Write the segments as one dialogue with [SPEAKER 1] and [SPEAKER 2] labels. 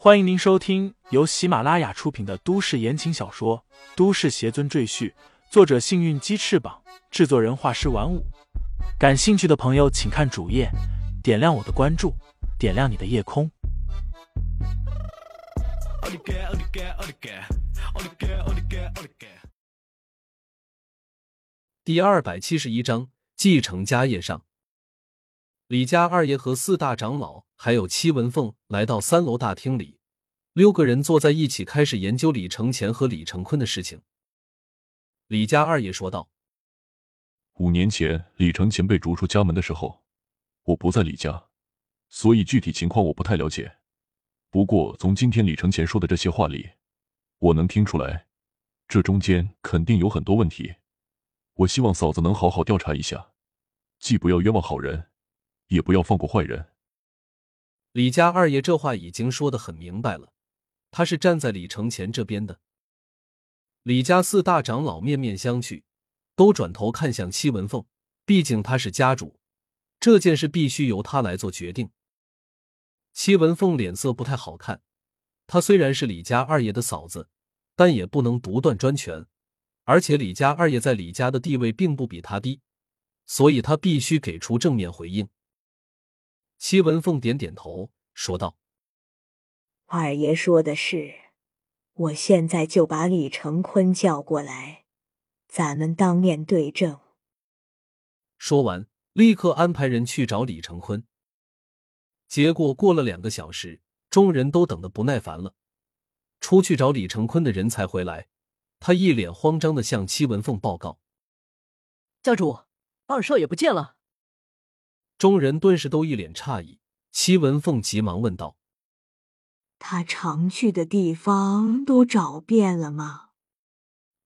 [SPEAKER 1] 欢迎您收听由喜马拉雅出品的都市言情小说《都市邪尊赘婿》，作者：幸运鸡翅膀，制作人：画师玩五。感兴趣的朋友，请看主页，点亮我的关注，点亮你的夜空。
[SPEAKER 2] 第二百七十一章继承家业上。李家二爷和四大长老还有戚文凤来到三楼大厅里，六个人坐在一起开始研究李承前和李承坤的事情。李家二爷说道：“
[SPEAKER 3] 五年前李承前被逐出家门的时候，我不在李家，所以具体情况我不太了解。不过从今天李承前说的这些话里，我能听出来，这中间肯定有很多问题。我希望嫂子能好好调查一下，既不要冤枉好人。”也不要放过坏人。
[SPEAKER 2] 李家二爷这话已经说的很明白了，他是站在李承前这边的。李家四大长老面面相觑，都转头看向戚文凤，毕竟他是家主，这件事必须由他来做决定。戚文凤脸色不太好看，她虽然是李家二爷的嫂子，但也不能独断专权，而且李家二爷在李家的地位并不比他低，所以他必须给出正面回应。戚文凤点点头，说道：“
[SPEAKER 4] 二爷说的是，我现在就把李成坤叫过来，咱们当面对证。”
[SPEAKER 2] 说完，立刻安排人去找李成坤。结果过了两个小时，众人都等得不耐烦了。出去找李成坤的人才回来，他一脸慌张的向戚文凤报告：“
[SPEAKER 5] 家主，二少爷不见了。”
[SPEAKER 2] 众人顿时都一脸诧异，戚文凤急忙问道：“
[SPEAKER 4] 他常去的地方都找遍了吗？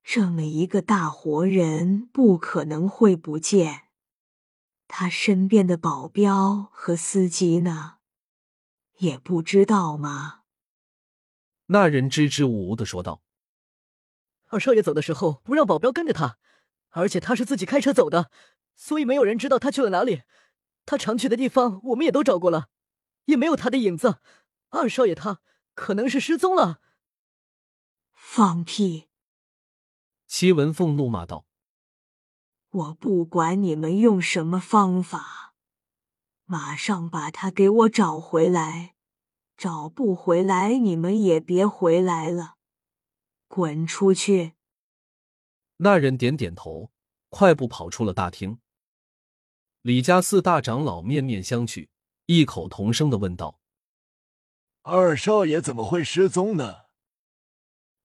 [SPEAKER 4] 这么一个大活人，不可能会不见。他身边的保镖和司机呢？也不知道吗？”
[SPEAKER 2] 那人支支吾吾的说道：“
[SPEAKER 5] 二少爷走的时候不让保镖跟着他，而且他是自己开车走的，所以没有人知道他去了哪里。”他常去的地方，我们也都找过了，也没有他的影子。二少爷他可能是失踪了。
[SPEAKER 4] 放屁！
[SPEAKER 2] 戚文凤怒骂道：“
[SPEAKER 4] 我不管你们用什么方法，马上把他给我找回来。找不回来，你们也别回来了，滚出去！”
[SPEAKER 2] 那人点点头，快步跑出了大厅。李家四大长老面面相觑，异口同声的问道：“
[SPEAKER 6] 二少爷怎么会失踪呢？”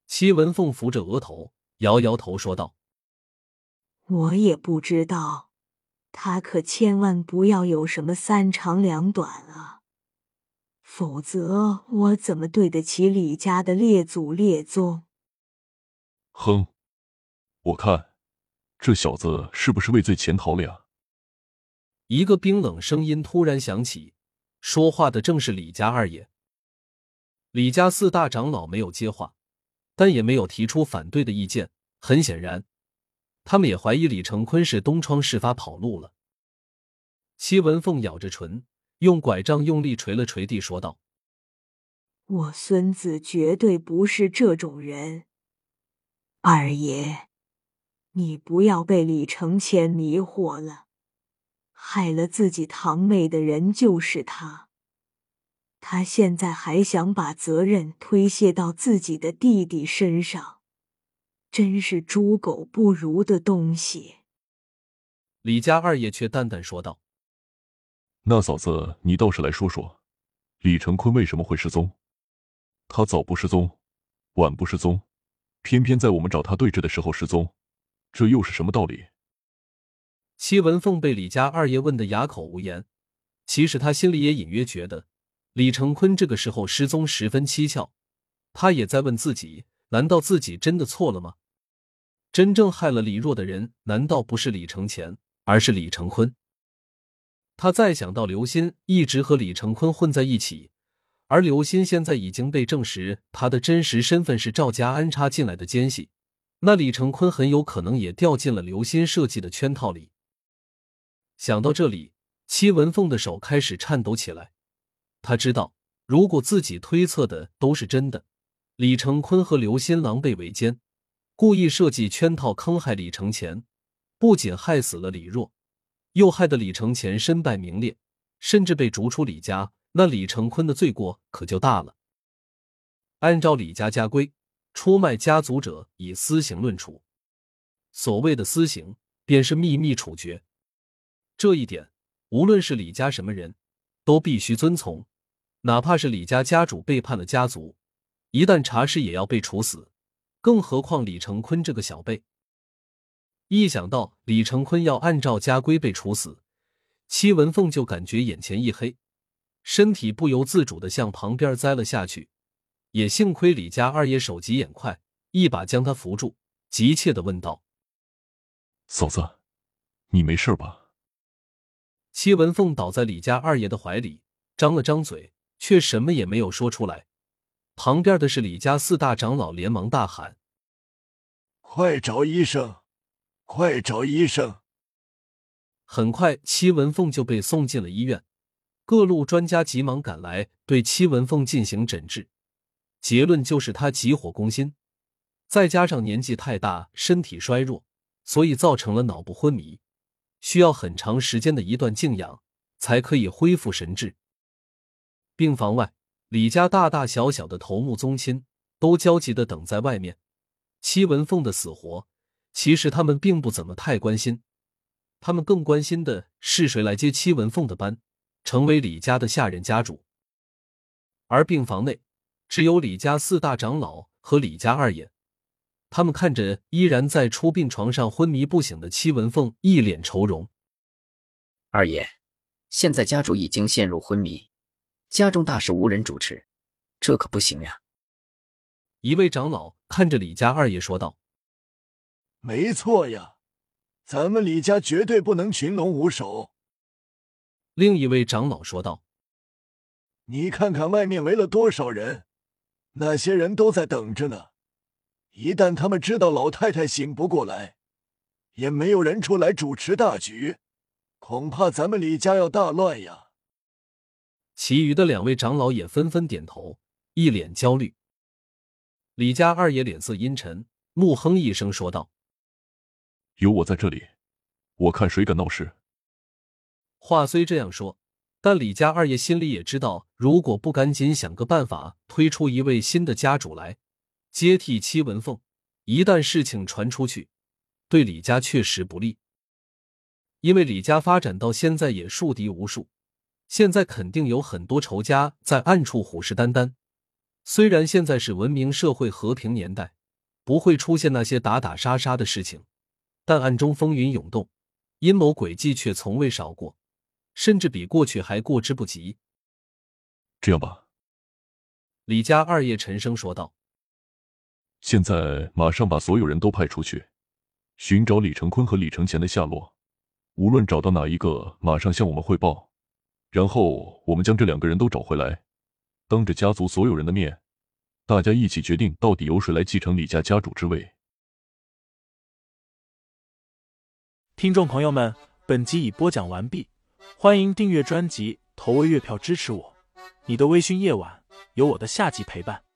[SPEAKER 2] 戚文凤扶着额头，摇摇头说道：“
[SPEAKER 4] 我也不知道，他可千万不要有什么三长两短啊，否则我怎么对得起李家的列祖列宗？”
[SPEAKER 3] 哼，我看这小子是不是畏罪潜逃了呀？
[SPEAKER 2] 一个冰冷声音突然响起，说话的正是李家二爷。李家四大长老没有接话，但也没有提出反对的意见。很显然，他们也怀疑李成坤是东窗事发跑路了。戚文凤咬着唇，用拐杖用力捶了捶地，说道：“
[SPEAKER 4] 我孙子绝对不是这种人。二爷，你不要被李承前迷惑了。”害了自己堂妹的人就是他，他现在还想把责任推卸到自己的弟弟身上，真是猪狗不如的东西。
[SPEAKER 2] 李家二爷却淡淡说道：“
[SPEAKER 3] 那嫂子，你倒是来说说，李成坤为什么会失踪？他早不失踪，晚不失踪，偏偏在我们找他对峙的时候失踪，这又是什么道理？”
[SPEAKER 2] 戚文凤被李家二爷问得哑口无言，其实他心里也隐约觉得李成坤这个时候失踪十分蹊跷。他也在问自己：难道自己真的错了吗？真正害了李若的人，难道不是李承前，而是李成坤？他再想到刘鑫一直和李成坤混在一起，而刘鑫现在已经被证实他的真实身份是赵家安插进来的奸细，那李成坤很有可能也掉进了刘鑫设计的圈套里。想到这里，戚文凤的手开始颤抖起来。他知道如果自己推测的都是真的，李成坤和刘新郎被围歼，故意设计圈套坑害李承前，不仅害死了李若，又害得李承前身败名裂，甚至被逐出李家，那李成坤的罪过可就大了。按照李家家规，出卖家族者以私刑论处。所谓的私刑，便是秘密处决。这一点，无论是李家什么人，都必须遵从。哪怕是李家家主背叛了家族，一旦查实也要被处死。更何况李成坤这个小辈，一想到李成坤要按照家规被处死，戚文凤就感觉眼前一黑，身体不由自主的向旁边栽了下去。也幸亏李家二爷手疾眼快，一把将他扶住，急切的问道：“
[SPEAKER 3] 嫂子，你没事吧？”
[SPEAKER 2] 戚文凤倒在李家二爷的怀里，张了张嘴。却什么也没有说出来。旁边的是李家四大长老，连忙大喊：“
[SPEAKER 6] 快找医生！快找医生！”
[SPEAKER 2] 很快，戚文凤就被送进了医院。各路专家急忙赶来，对戚文凤进行诊治。结论就是他急火攻心，再加上年纪太大，身体衰弱，所以造成了脑部昏迷，需要很长时间的一段静养，才可以恢复神智。病房外，李家大大小小的头目宗亲都焦急的等在外面。戚文凤的死活，其实他们并不怎么太关心，他们更关心的是谁来接戚文凤的班，成为李家的下任家主。而病房内，只有李家四大长老和李家二爷，他们看着依然在出殡床上昏迷不醒的戚文凤，一脸愁容。
[SPEAKER 7] 二爷，现在家主已经陷入昏迷。家中大事无人主持，这可不行呀！
[SPEAKER 2] 一位长老看着李家二爷说道：“
[SPEAKER 6] 没错呀，咱们李家绝对不能群龙无首。”
[SPEAKER 2] 另一位长老说道：“
[SPEAKER 6] 你看看外面围了多少人，那些人都在等着呢。一旦他们知道老太太醒不过来，也没有人出来主持大局，恐怕咱们李家要大乱呀！”
[SPEAKER 2] 其余的两位长老也纷纷点头，一脸焦虑。李家二爷脸色阴沉，怒哼一声说道：“
[SPEAKER 3] 有我在这里，我看谁敢闹事。”
[SPEAKER 2] 话虽这样说，但李家二爷心里也知道，如果不赶紧想个办法推出一位新的家主来接替戚文凤，一旦事情传出去，对李家确实不利。因为李家发展到现在也树敌无数。现在肯定有很多仇家在暗处虎视眈眈。虽然现在是文明社会、和平年代，不会出现那些打打杀杀的事情，但暗中风云涌动，阴谋诡计却从未少过，甚至比过去还过之不及。
[SPEAKER 3] 这样吧，
[SPEAKER 2] 李家二爷沉声说道：“
[SPEAKER 3] 现在马上把所有人都派出去，寻找李成坤和李承前的下落。无论找到哪一个，马上向我们汇报。”然后我们将这两个人都找回来，当着家族所有人的面，大家一起决定到底由谁来继承李家家主之位。
[SPEAKER 1] 听众朋友们，本集已播讲完毕，欢迎订阅专辑，投喂月票支持我。你的微醺夜晚，有我的下集陪伴。